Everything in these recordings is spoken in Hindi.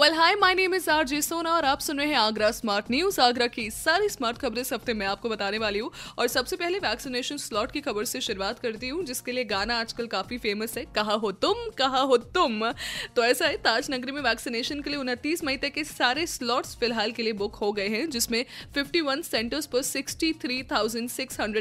well hi my name is R Sona और आप सुन रहे हैं आगरा स्मार्ट न्यूज़ आगरा की सारी स्मार्ट खबरें इस हफ़्ते मैं आपको बताने वाली हूँ। और सबसे पहले वैक्सीनेशन स्लॉट की खबर से शुरुआत करती हूँ, जिसके लिए गाना आजकल काफ़ी फ़ेमस है, कहा हो तुम, कहा हो तुम? तो ऐसा है ताज नगरी में वैक्सीनेशन के लिए उनतीस मई तक के सारे स्लॉट्स फ़िलहाल के लिए बुक हो गए हैं, जिसमें फिफ्टी सेंटर्स पर सिक्सटी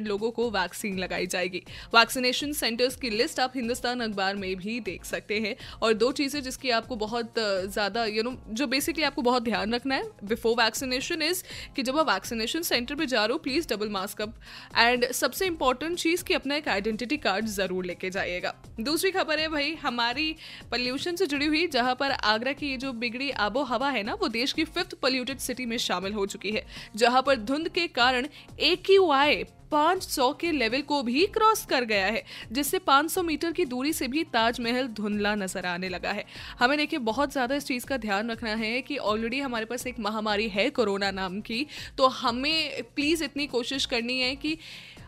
लोगों को वैक्सीन लगाई जाएगी। वैक्सीनेशन सेंटर्स की लिस्ट आप हिंदुस्तान अखबार में भी देख सकते हैं। और दो चीज़ें जिसकी आपको बहुत ज़्यादा यू नो जो बेसिकली आपको बहुत ध्यान रखना है बिफोर वैक्सीनेशन इज़ कि जब आप वैक्सीनेशन सेंटर पे जा रहे हो please double mask up and सबसे इंपॉर्टेंट चीज़ कि अपना एक आइडेंटिटी कार्ड ज़रूर लेके जाइएगा। दूसरी खबर है भाई, हमारी पॉल्यूशन से जुड़ी हुई, जहाँ पर आगरा की ये जो बिगड़ी आबो हवा है ना, वो देश की फिफ्थ पोल्यूटेड सिटी में शामिल हो चुकी है। जहाँ पर धुंध के कारण ही 500 के लेवल को भी क्रॉस कर गया है, जिससे 500 मीटर की दूरी से भी ताजमहल धुंधला नज़र आने लगा है। हमें देखिए, बहुत ज़्यादा इस चीज़ का ध्यान रखना है कि ऑलरेडी हमारे पास एक महामारी है कोरोना नाम की तो हमें प्लीज़ इतनी कोशिश करनी है कि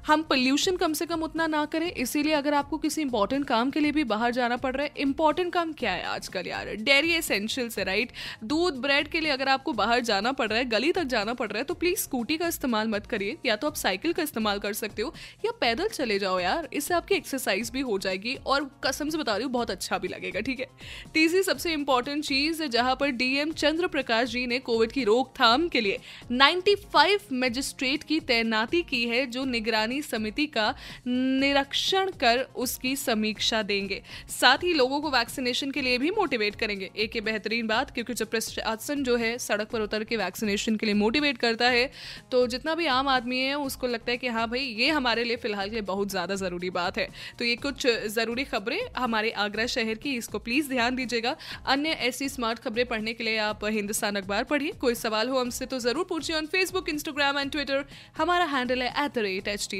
हम पोल्यूशन कम से कम उतना ना करें, इसीलिए अगर आपको किसी इंपॉर्टेंट काम के लिए भी बाहर जाना पड़ रहा है इंपॉर्टेंट काम क्या है आजकल यार? डेयरी एसेंशियल्स है राइट दूध ब्रेड के लिए अगर आपको बाहर जाना पड़ रहा है, गली तक जाना पड़ रहा है तो प्लीज़ स्कूटी का इस्तेमाल मत करिए, या तो आप साइकिल का इस्तेमाल कर सकते हो, या पैदल चले जाओ यार, इससे आपकी एक्सरसाइज भी हो जाएगी, और कसम से बता रही हूँ, बहुत अच्छा भी लगेगा, ठीक है? तीसरी सबसे इंपॉर्टेंट चीज़ जहाँ पर डीएम चंद्र प्रकाश जी ने कोविड की रोकथाम के लिए 95 मजिस्ट्रेट की तैनाती की है, जो निगरानी निगरानी समिति का निरीक्षण कर उसकी समीक्षा देंगे। साथ ही लोगों को वैक्सीनेशन के लिए भी मोटिवेट करेंगे। एक ये बेहतरीन बात, क्योंकि जब प्रशासन जो है, सड़क पर उतर के वैक्सीनेशन के लिए मोटिवेट करता है तो जितना भी आम आदमी है, उसको लगता है कि हाँ भाई, ये हमारे लिए फ़िलहाल के लिए बहुत ज़्यादा ज़रूरी बात है। तो ये कुछ ज़रूरी खबरें हमारे आगरा शहर की, इसको प्लीज़ ध्यान दीजिएगा। अन्य ऐसी स्मार्ट खबरें पढ़ने के लिए आप हिंदुस्तान अखबार पढ़िए। कोई सवाल हो हमसे तो ज़रूर पूछिए on Facebook Instagram and Twitter हमारा हैंडल है at the rate H T